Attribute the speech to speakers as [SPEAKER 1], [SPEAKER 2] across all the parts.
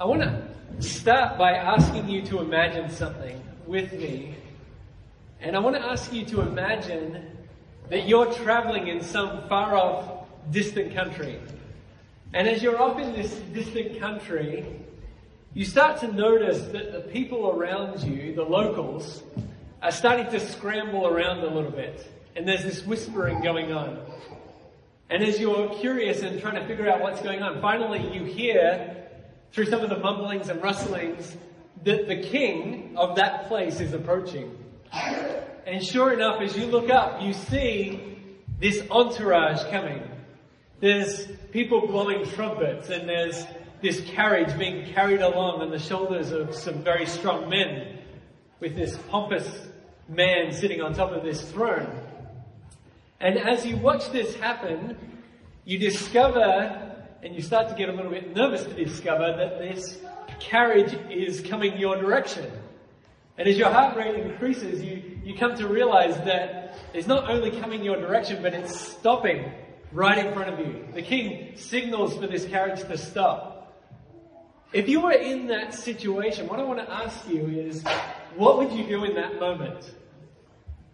[SPEAKER 1] I want to start by asking you to imagine something with me. And I want to ask you to imagine that you're traveling in some far off, distant country. And as you're off in this distant country, you start to notice that the people around you, the locals, are starting to scramble around a little bit. And there's this whispering going on. And as you're curious and trying to figure out what's going on, finally you hear through some of the mumblings and rustlings that the king of that place is approaching. And sure enough, as you look up, you see this entourage coming. There's people blowing trumpets and there's this carriage being carried along on the shoulders of some very strong men with this pompous man sitting on top of this throne. And as you watch this happen, you discover, and you start to get a little bit nervous to discover that this carriage is coming your direction. And as your heart rate increases, you, you come to realize that it's not only coming your direction, but it's stopping right in front of you. The king signals for this carriage to stop. If you were in that situation, what I want to ask you is, what would you do in that moment?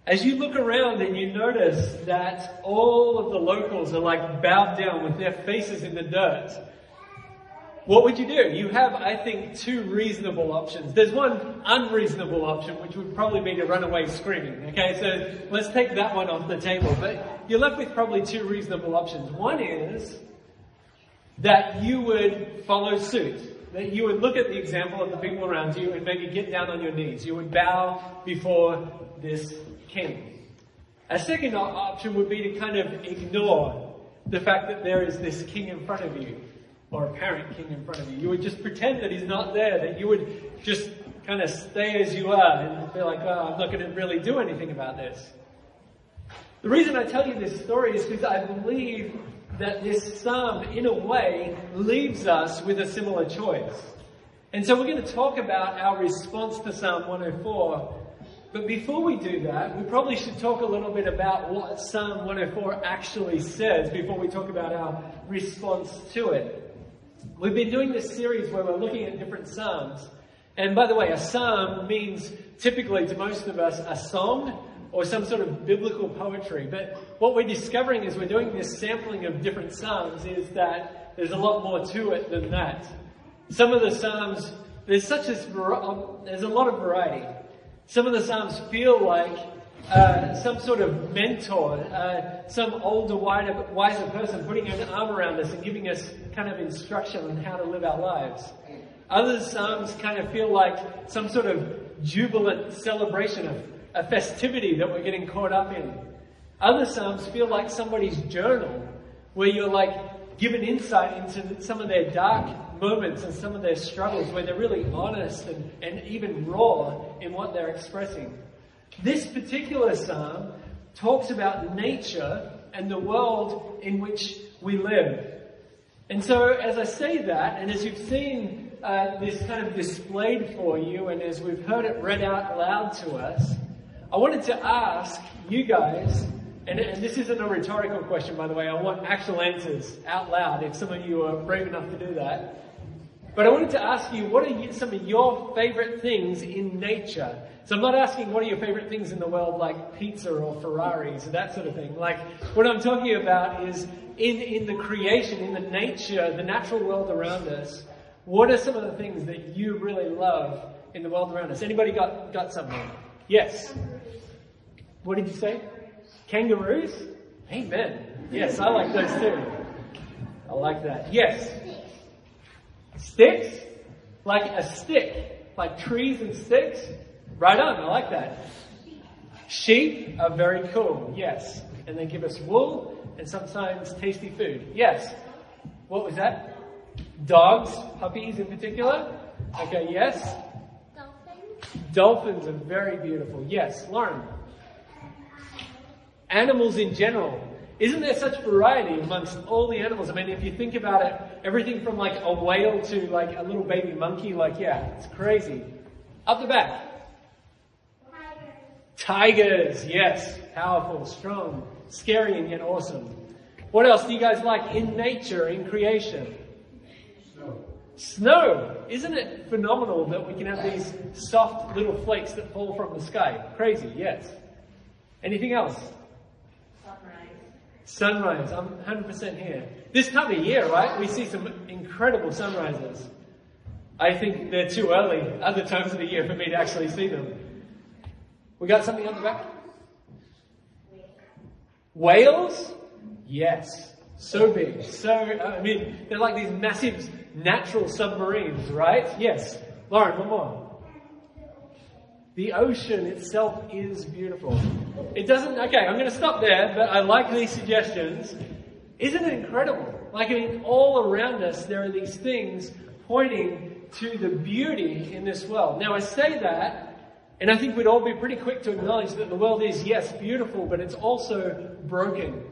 [SPEAKER 1] As you look around and you notice that all of the locals are like bowed down with their faces in the dirt, what would you do? You have, I think, two reasonable options. There's one unreasonable option, which would probably be to run away screaming. Okay, so let's take that one off the table. But you're left with probably two reasonable options. One is that you would follow suit. That you would look at the example of the people around you and maybe get down on your knees. You would bow before this A second option would be to kind of ignore the fact that there is this king in front of you, or apparent king in front of you. You would just pretend that he's not there, that you would just kind of stay as you are and be like, oh, I'm not going to really do anything about this. The reason I tell you this story is because I believe that this psalm, in a way, leaves us with a similar choice. And so we're going to talk about our response to Psalm 104 but before we do that, we probably should talk a little bit about what Psalm 104 actually says before we talk about our response to it. We've been doing this series where we're looking at different Psalms. And by the way, a Psalm means typically to most of us a song or some sort of biblical poetry. But what we're discovering as we're doing this sampling of different Psalms is that there's a lot more to it than that. Some of the Psalms, there's such a, there's a lot of variety. Some of the Psalms feel like uh, some sort of mentor, uh, some older, wider, wiser person putting an arm around us and giving us kind of instruction on how to live our lives. Other Psalms kind of feel like some sort of jubilant celebration of a festivity that we're getting caught up in. Other Psalms feel like somebody's journal where you're like given insight into some of their dark moments and some of their struggles where they're really honest and, and even raw in what they're expressing. This particular psalm talks about nature and the world in which we live. And so, as I say that, and as you've seen uh, this kind of displayed for you, and as we've heard it read out loud to us, I wanted to ask you guys, and, and this isn't a rhetorical question, by the way, I want actual answers out loud if some of you are brave enough to do that. But I wanted to ask you, what are some of your favorite things in nature? So I'm not asking what are your favorite things in the world like pizza or Ferraris or that sort of thing. Like, what I'm talking about is in, in the creation, in the nature, the natural world around us, what are some of the things that you really love in the world around us? Anybody got, got something? Yes. What did you say? Kangaroos? Amen. Yes, I like those too. I like that. Yes. Sticks? Like a stick. Like trees and sticks? Right on, I like that. Sheep are very cool, yes. And they give us wool and sometimes tasty food. Yes. What was that? Dogs, puppies in particular? Okay, yes. Dolphins. Dolphins are very beautiful. Yes. Lauren. Animals in general. Isn't there such variety amongst all the animals? I mean, if you think about it, everything from like a whale to like a little baby monkey, like, yeah, it's crazy. Up the back. Tigers. Tigers, yes. Powerful, strong, scary, and yet awesome. What else do you guys like in nature, in creation? Snow. Snow. Isn't it phenomenal that we can have these soft little flakes that fall from the sky? Crazy, yes. Anything else? Sunrise. I'm 100% here. This time of year, right, we see some incredible sunrises. I think they're too early other times of the year for me to actually see them. We got something on the back? Whales? Yes. So big. So, uh, I mean, they're like these massive natural submarines, right? Yes. Lauren, one more. The ocean itself is beautiful. It doesn't, okay, I'm going to stop there, but I like these suggestions. Isn't it incredible? Like, I mean, all around us, there are these things pointing to the beauty in this world. Now, I say that, and I think we'd all be pretty quick to acknowledge that the world is, yes, beautiful, but it's also broken.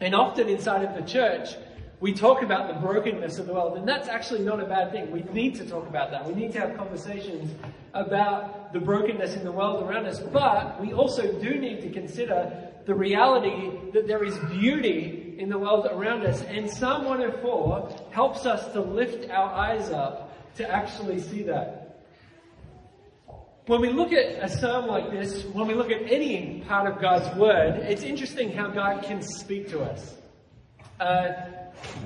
[SPEAKER 1] And often inside of the church, we talk about the brokenness of the world, and that's actually not a bad thing. We need to talk about that. We need to have conversations about the brokenness in the world around us, but we also do need to consider the reality that there is beauty in the world around us. And Psalm 104 helps us to lift our eyes up to actually see that. When we look at a psalm like this, when we look at any part of God's word, it's interesting how God can speak to us. Uh,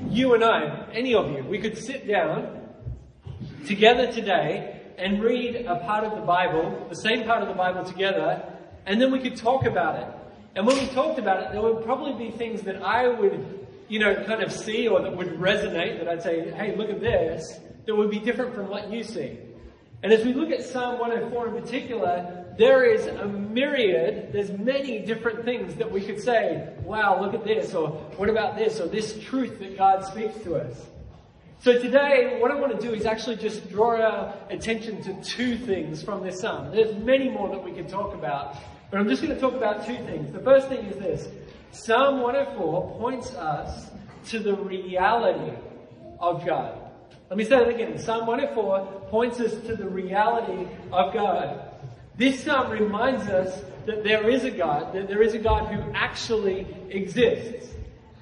[SPEAKER 1] you and I, any of you, we could sit down together today and read a part of the Bible, the same part of the Bible together, and then we could talk about it. And when we talked about it, there would probably be things that I would, you know, kind of see or that would resonate that I'd say, hey, look at this, that would be different from what you see. And as we look at Psalm 104 in particular, there is a myriad, there's many different things that we could say, wow, look at this, or what about this, or this truth that God speaks to us. So today, what I want to do is actually just draw our attention to two things from this psalm. There's many more that we can talk about, but I'm just going to talk about two things. The first thing is this. Psalm 104 points us to the reality of God. Let me say that again. Psalm 104 points us to the reality of God. This psalm reminds us that there is a God, that there is a God who actually exists.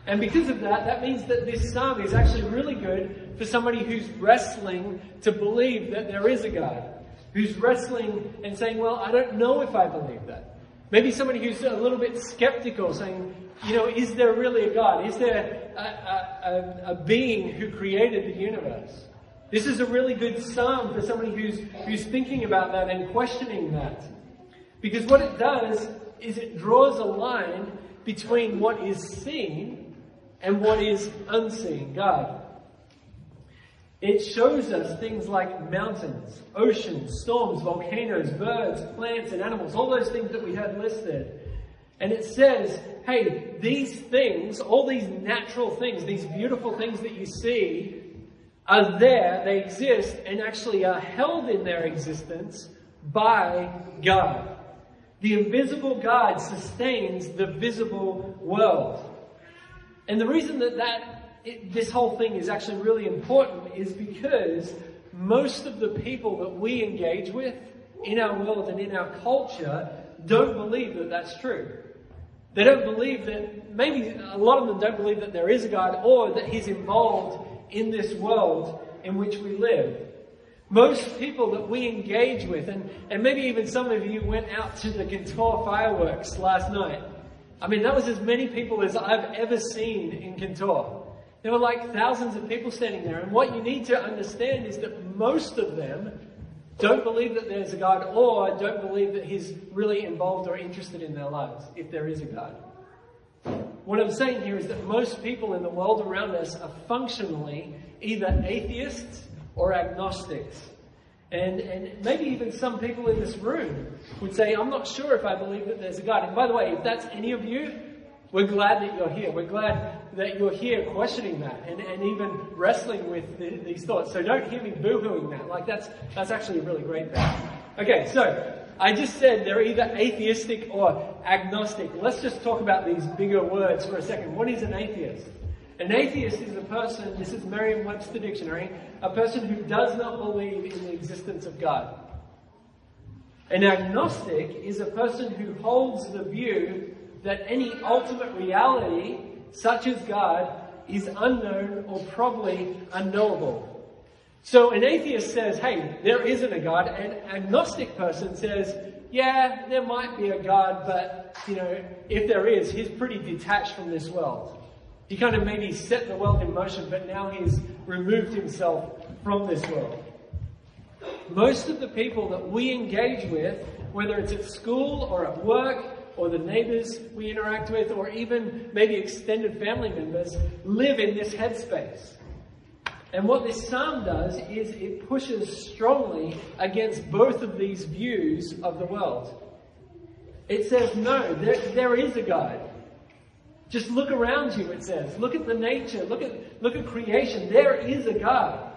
[SPEAKER 1] And because of that, that means that this psalm is actually really good for somebody who's wrestling to believe that there is a God. Who's wrestling and saying, well, I don't know if I believe that. Maybe somebody who's a little bit skeptical saying, you know, is there really a God? Is there a, a, a, being who created the universe? This is a really good psalm for somebody who's, who's thinking about that and questioning that. Because what it does is it draws a line between what is seen and what is unseen, God. It shows us things like mountains, oceans, storms, volcanoes, birds, plants, and animals, all those things that we had listed. And it says, hey, these things, all these natural things, these beautiful things that you see, are there, they exist, and actually are held in their existence by God. The invisible God sustains the visible world. And the reason that, that it, this whole thing is actually really important is because most of the people that we engage with in our world and in our culture don't believe that that's true. They don't believe that, maybe a lot of them don't believe that there is a God or that He's involved in this world in which we live. Most people that we engage with, and, and maybe even some of you went out to the Kintore fireworks last night. I mean, that was as many people as I've ever seen in Kintore. There were like thousands of people standing there. And what you need to understand is that most of them don't believe that there's a God or don't believe that He's really involved or interested in their lives, if there is a God. What I'm saying here is that most people in the world around us are functionally either atheists or agnostics. And, and maybe even some people in this room would say, I'm not sure if I believe that there's a God. And by the way, if that's any of you, we're glad that you're here. We're glad that you're here questioning that and, and even wrestling with the, these thoughts. So don't hear me boo-hooing that. Like that's, that's actually a really great thing. Okay, so I just said they're either atheistic or agnostic. Let's just talk about these bigger words for a second. What is an atheist? An atheist is a person, this is Merriam-Webster Dictionary, a person who does not believe in the existence of God. An agnostic is a person who holds the view that any ultimate reality, such as God, is unknown or probably unknowable. So an atheist says, hey, there isn't a God. An agnostic person says, yeah, there might be a God, but, you know, if there is, he's pretty detached from this world. He kind of maybe set the world in motion, but now he's removed himself from this world. Most of the people that we engage with, whether it's at school or at work or the neighbors we interact with or even maybe extended family members, live in this headspace. And what this psalm does is it pushes strongly against both of these views of the world. It says, no, there, there is a God. Just look around you, it says. Look at the nature. Look at, look at creation. There is a God.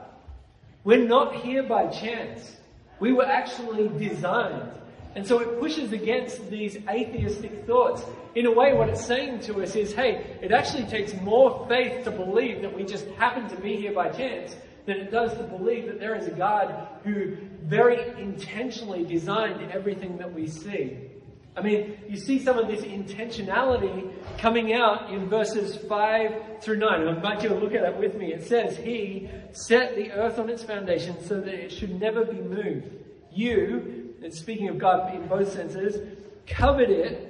[SPEAKER 1] We're not here by chance. We were actually designed. And so it pushes against these atheistic thoughts. In a way, what it's saying to us is, hey, it actually takes more faith to believe that we just happen to be here by chance than it does to believe that there is a God who very intentionally designed everything that we see. I mean, you see some of this intentionality coming out in verses 5 through 9. And I invite you to look at it with me. It says, He set the earth on its foundation so that it should never be moved. You, and speaking of God in both senses, covered it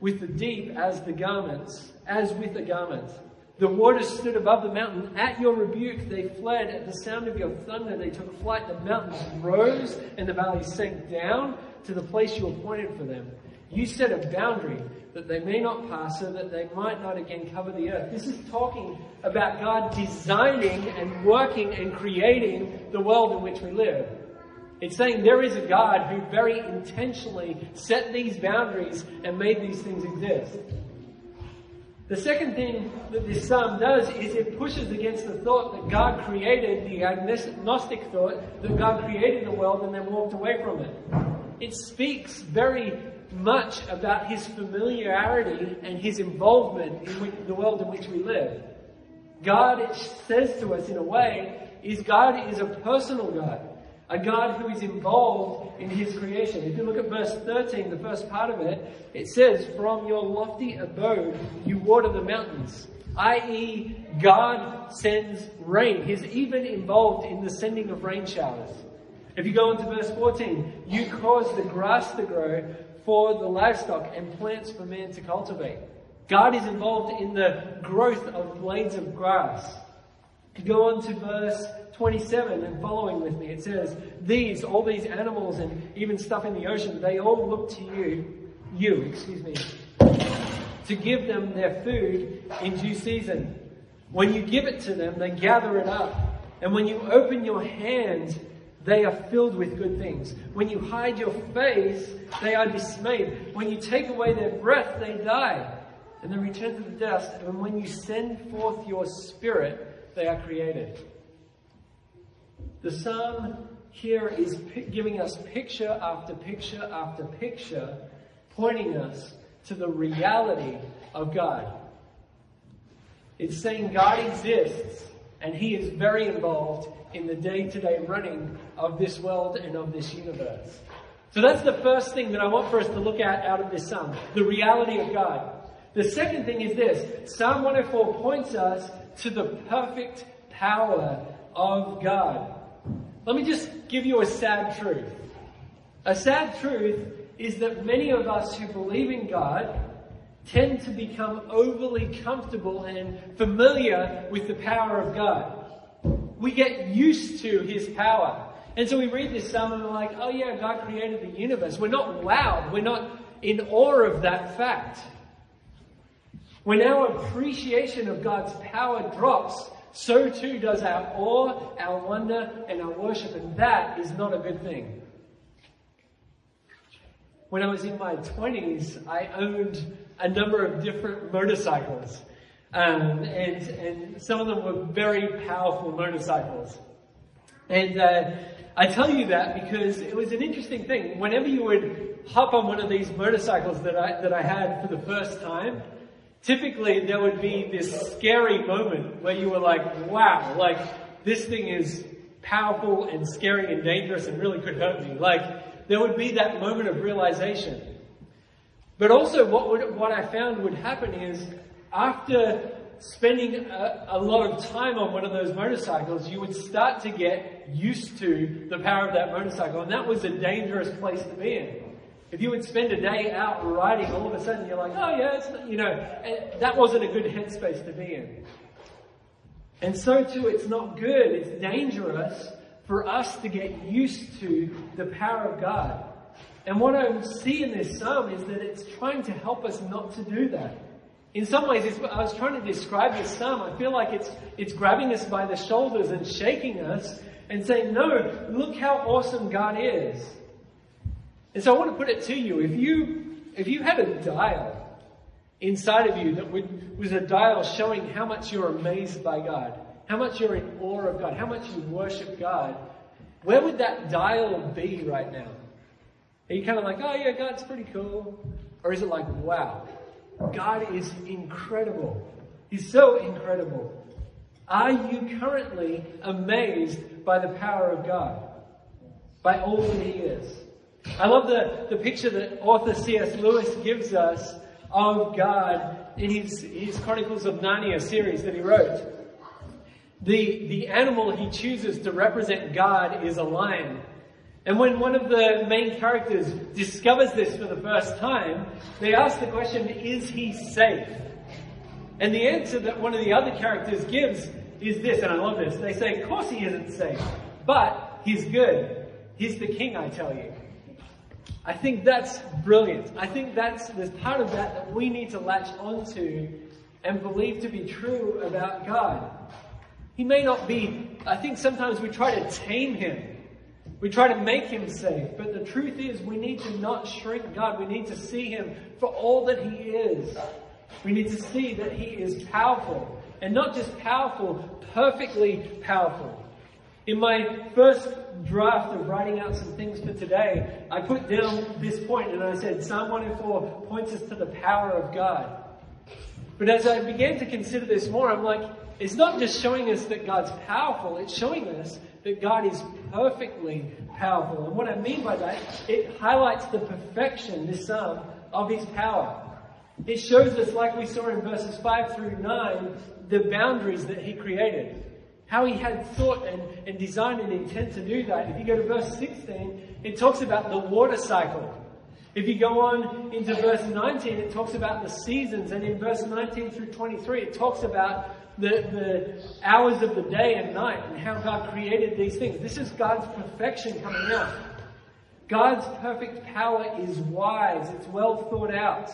[SPEAKER 1] with the deep as the garments, as with a garment. The waters stood above the mountain. At your rebuke, they fled. At the sound of your thunder, they took flight. The mountains rose and the valleys sank down to the place you appointed for them. You set a boundary that they may not pass so that they might not again cover the earth. This is talking about God designing and working and creating the world in which we live. It's saying there is a God who very intentionally set these boundaries and made these things exist. The second thing that this psalm does is it pushes against the thought that God created, the agnostic thought that God created the world and then walked away from it. It speaks very much about his familiarity and his involvement in the world in which we live. God, says to us in a way, is God is a personal God. A God who is involved in his creation. If you look at verse 13, the first part of it, it says, From your lofty abode you water the mountains. I.e., God sends rain. He's even involved in the sending of rain showers. If you go into verse 14, you cause the grass to grow for the livestock and plants for man to cultivate. God is involved in the growth of blades of grass. You go on to verse 27 and following with me. It says, These, all these animals and even stuff in the ocean, they all look to you, you, excuse me, to give them their food in due season. When you give it to them, they gather it up. And when you open your hand, they are filled with good things. When you hide your face, they are dismayed. When you take away their breath, they die. And then return to the dust. And when you send forth your spirit, they are created. The psalm here is giving us picture after picture after picture, pointing us to the reality of God. It's saying God exists and He is very involved in the day to day running of this world and of this universe. So that's the first thing that I want for us to look at out of this psalm the reality of God. The second thing is this Psalm 104 points us to the perfect power of God. Let me just give you a sad truth. A sad truth is that many of us who believe in God tend to become overly comfortable and familiar with the power of God. We get used to His power. And so we read this psalm and we're like, oh yeah, God created the universe. We're not wowed. We're not in awe of that fact. When our appreciation of God's power drops, so too does our awe, our wonder, and our worship. And that is not a good thing. When I was in my 20s, I owned a number of different motorcycles. Um, and, and some of them were very powerful motorcycles. And uh, I tell you that because it was an interesting thing. Whenever you would hop on one of these motorcycles that I, that I had for the first time, typically there would be this scary moment where you were like, wow, like this thing is powerful and scary and dangerous and really could hurt me. Like there would be that moment of realization. But also what would, what I found would happen is after spending a, a, lot of time on one of those motorcycles, you would start to get used to the power of that motorcycle. And that was a dangerous place to be in. If you would spend a day out riding, all of a sudden you're like, oh yeah, it's, you know, eh, that wasn't a good headspace to be in. And so too, it's not good. It's dangerous for us to get used to the power of God. And what I see in this psalm is that it's trying to help us not to do that. In some ways, I was trying to describe this psalm. I feel like it's, it's grabbing us by the shoulders and shaking us and saying, no, look how awesome God is. And so I want to put it to you. If you, if you had a dial inside of you that would, was a dial showing how much you're amazed by God, how much you're in awe of God, how much you worship God, where would that dial be right now? Are you kind of like, oh yeah, God's pretty cool? Or is it like, wow, God is incredible. He's so incredible. Are you currently amazed by the power of God? By all that He is? I love the, the picture that author C.S. Lewis gives us of God in his, his Chronicles of Narnia series that he wrote. The, the animal he chooses to represent God is a lion. And when one of the main characters discovers this for the first time, they ask the question, is he safe? And the answer that one of the other characters gives is this, and I love this. They say, of course he isn't safe, but he's good. He's the king, I tell you. I think that's brilliant. I think that's, there's part of that that we need to latch onto and believe to be true about God. He may not be, I think sometimes we try to tame him. We try to make him safe, but the truth is we need to not shrink God. We need to see him for all that he is. We need to see that he is powerful, and not just powerful, perfectly powerful. In my first draft of writing out some things for today, I put down this point and I said Psalm 104 points us to the power of God. But as I began to consider this more, I'm like, it's not just showing us that God's powerful, it's showing us that God is perfectly powerful. And what I mean by that, it highlights the perfection, this psalm, of his power. It shows us, like we saw in verses 5 through 9, the boundaries that he created. How he had thought and, and design and intent to do that. If you go to verse 16, it talks about the water cycle. If you go on into verse 19, it talks about the seasons. And in verse 19 through 23, it talks about the, the hours of the day and night and how God created these things. This is God's perfection coming out. God's perfect power is wise, it's well thought out,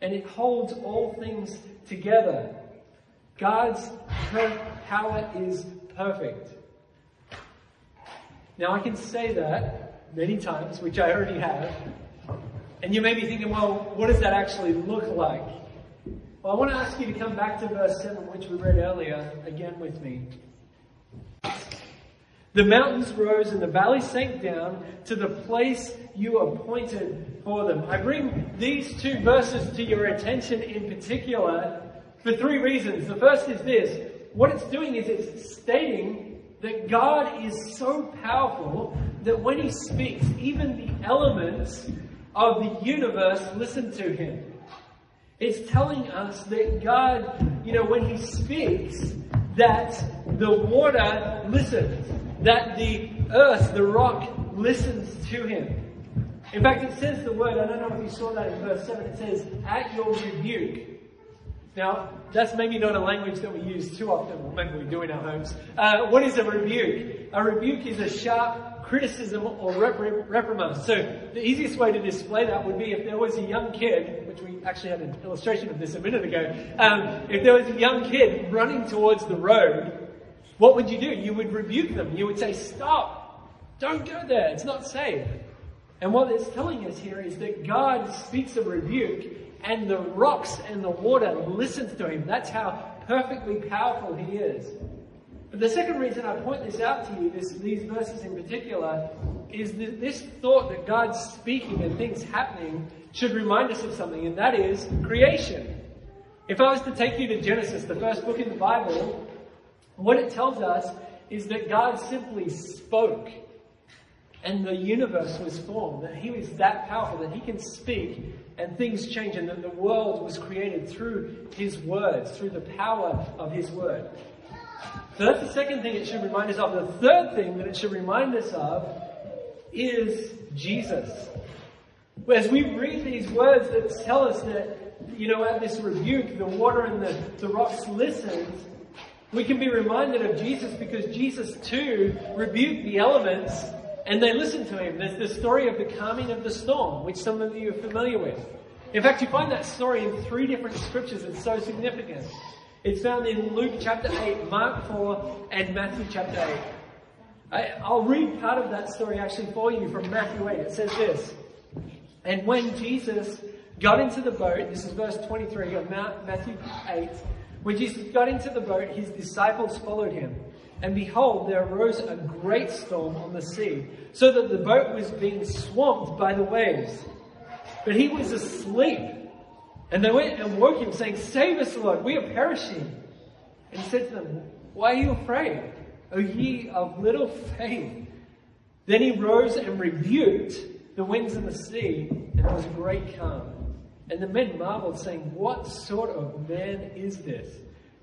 [SPEAKER 1] and it holds all things together. God's power is perfect. Now I can say that many times, which I already have, and you may be thinking, well, what does that actually look like? Well, I want to ask you to come back to verse 7, which we read earlier, again with me. The mountains rose and the valley sank down to the place you appointed for them. I bring these two verses to your attention in particular for three reasons. The first is this. What it's doing is it's stating that God is so powerful that when He speaks, even the elements of the universe listen to Him. It's telling us that God, you know, when He speaks, that the water listens, that the earth, the rock, listens to Him. In fact, it says the word, I don't know if you saw that in verse 7, it says, at your rebuke. Now, that's maybe not a language that we use too often, or maybe we do in our homes. Uh, what is a rebuke? A rebuke is a sharp criticism or reprimand. So the easiest way to display that would be if there was a young kid, which we actually had an illustration of this a minute ago, um, if there was a young kid running towards the road, what would you do? You would rebuke them. You would say, stop, don't go there, it's not safe. And what it's telling us here is that God speaks a rebuke and the rocks and the water listens to him. That's how perfectly powerful he is. But the second reason I point this out to you, this, these verses in particular, is that this thought that God's speaking and things happening should remind us of something, and that is creation. If I was to take you to Genesis, the first book in the Bible, what it tells us is that God simply spoke and the universe was formed, that He was that powerful, that He can speak and things change, and that the world was created through His words, through the power of His word. So that's the second thing it should remind us of. The third thing that it should remind us of is Jesus. As we read these words that tell us that, you know, at this rebuke, the water and the, the rocks listened, we can be reminded of Jesus because Jesus too rebuked the elements and they listened to him. There's the story of the calming of the storm, which some of you are familiar with. In fact, you find that story in three different scriptures. It's so significant. It's found in Luke chapter 8, Mark 4, and Matthew chapter 8. I, will read part of that story actually for you from Matthew 8. It says this. And when Jesus got into the boat, this is verse 23 of Matthew 8, when Jesus got into the boat, his disciples followed him. And behold, there arose a great storm on the sea, so that the boat was being swamped by the waves. But he was asleep. And they went and woke him, saying, Save us, Lord, we are perishing. And he said to them, Why are you afraid, O ye of little faith? Then he rose and rebuked the winds and the sea, and there was great calm. And the men marveled, saying, What sort of man is this?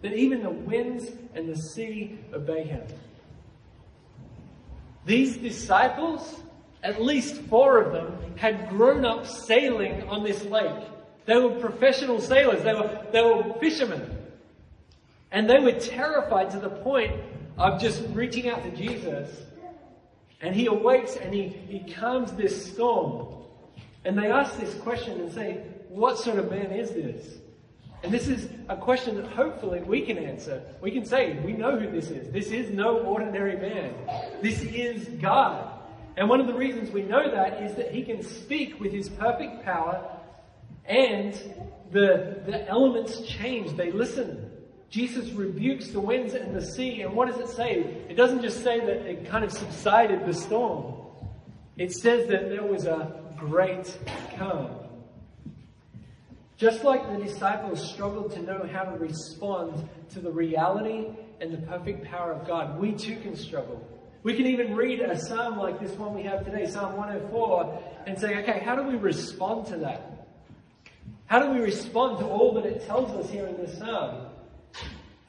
[SPEAKER 1] That even the winds and the sea obey him. These disciples, at least four of them, had grown up sailing on this lake. They were professional sailors, they were, they were fishermen. And they were terrified to the point of just reaching out to Jesus. And he awakes and he, he calms this storm. And they ask this question and say, what sort of man is this? And this is a question that hopefully we can answer. We can say, we know who this is. This is no ordinary man. This is God. And one of the reasons we know that is that he can speak with his perfect power and the, the elements change. They listen. Jesus rebukes the winds and the sea. And what does it say? It doesn't just say that it kind of subsided the storm. It says that there was a great calm. Just like the disciples struggled to know how to respond to the reality and the perfect power of God, we too can struggle. We can even read a psalm like this one we have today, Psalm 104, and say, okay, how do we respond to that? How do we respond to all that it tells us here in this psalm?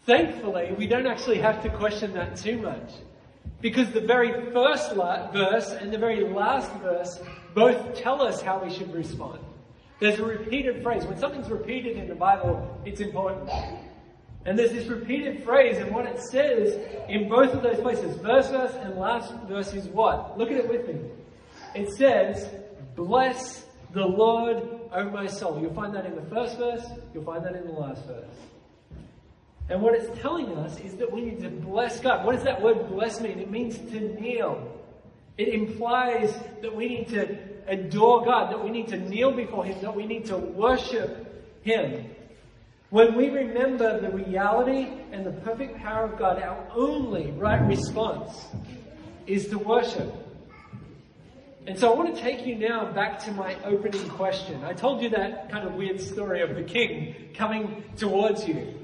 [SPEAKER 1] Thankfully, we don't actually have to question that too much. Because the very first verse and the very last verse both tell us how we should respond. There's a repeated phrase. When something's repeated in the Bible, it's important. And there's this repeated phrase, and what it says in both of those places, first verse and last verse is what? Look at it with me. It says, Bless the Lord, O my soul. You'll find that in the first verse, you'll find that in the last verse. And what it's telling us is that we need to bless God. What does that word bless mean? It means to kneel. It implies that we need to adore God, that we need to kneel before Him, that we need to worship Him. When we remember the reality and the perfect power of God, our only right response is to worship. And so I want to take you now back to my opening question. I told you that kind of weird story of the king coming towards you.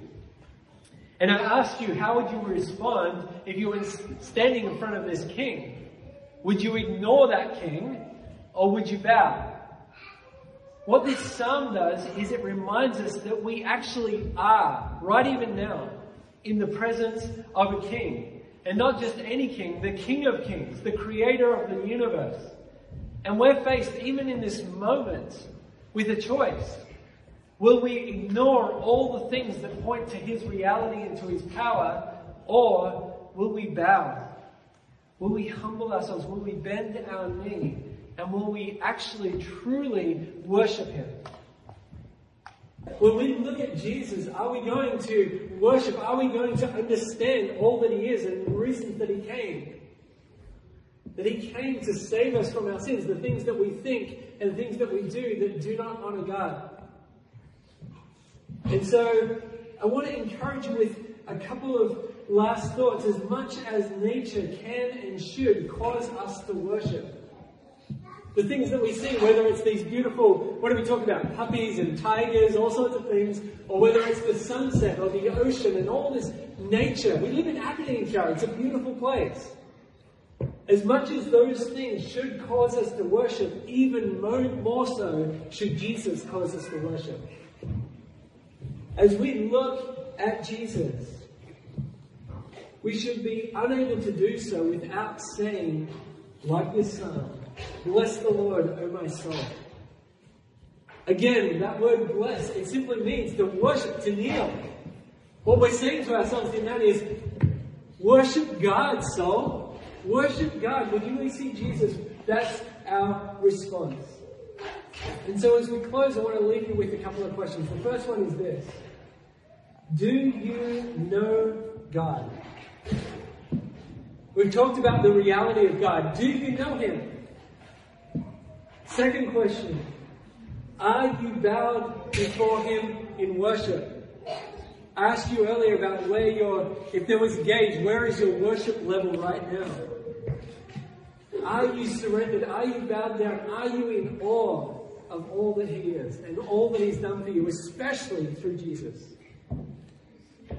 [SPEAKER 1] And I asked you, how would you respond if you were standing in front of this king? Would you ignore that king or would you bow? What this psalm does is it reminds us that we actually are, right even now, in the presence of a king. And not just any king, the king of kings, the creator of the universe. And we're faced, even in this moment, with a choice. Will we ignore all the things that point to his reality and to his power, or will we bow? Will we humble ourselves? Will we bend our knee? And will we actually truly worship him? When we look at Jesus, are we going to worship? Are we going to understand all that he is and the reasons that he came? That he came to save us from our sins, the things that we think and things that we do that do not honor God. And so I want to encourage you with a couple of last thoughts. As much as nature can and should cause us to worship, the things that we see, whether it's these beautiful, what are we talking about? Puppies and tigers, all sorts of things, or whether it's the sunset or the ocean and all this nature. We live in Aberdeenshire, it's a beautiful place. As much as those things should cause us to worship, even more, so should Jesus cause us to worship. As we look at Jesus, we should be unable to do so without saying, like this psalm, Bless the Lord, O my soul. Again, that word bless, it simply means to worship, to kneel. What we're saying to ourselves in that is, worship God, soul. Worship God. When you see Jesus, that's our response. And so as we close, I want to leave you with a couple of questions. The first one is this. Do you know God? We've talked about the reality of God. Do you know Him? Second question. Are you bowed before Him in worship? I asked you earlier about where your, if there was a gauge, where is your worship level right now? Are you surrendered? Are you bowed down? Are you in awe of all that He is and all that He's done for you, especially through Jesus?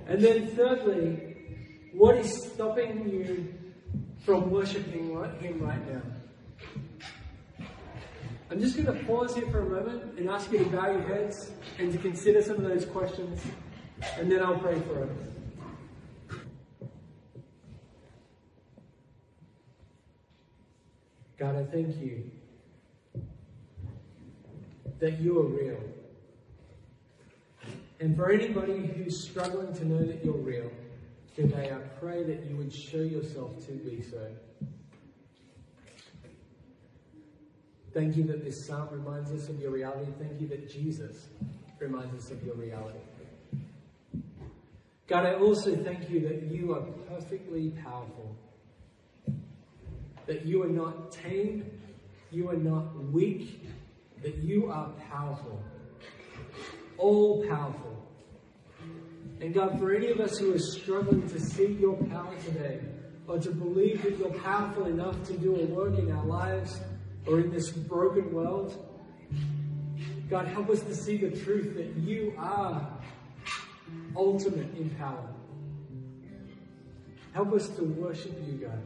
[SPEAKER 1] And then thirdly, what is stopping you from worshiping Him right now? I'm just going to pause here for a moment and ask you to bow your heads and to consider some of those questions, and then I'll pray for us. God, I thank you that you are real. And for anybody who's struggling to know that you're real, today I pray that you would show yourself to be so. Thank you that this psalm reminds us of your reality. Thank you that Jesus reminds us of your reality. God, I also thank you that you are perfectly powerful. That you are not tame, you are not weak, that you are powerful. All powerful. And God, for any of us who are struggling to see your power today, or to believe that you're powerful enough to do a work in our lives or in this broken world, God, help us to see the truth that you are ultimate in power. Help us to worship you, God.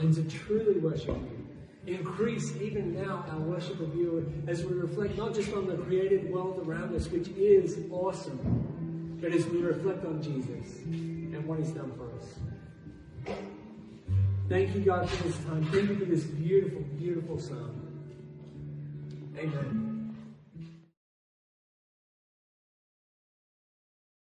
[SPEAKER 1] And to truly worship you. Increase even now our worship of you as we reflect not just on the created world around us, which is awesome, but as we reflect on Jesus and what he's done for us. Thank you, God, for this time. Thank you for this beautiful, beautiful song. Amen.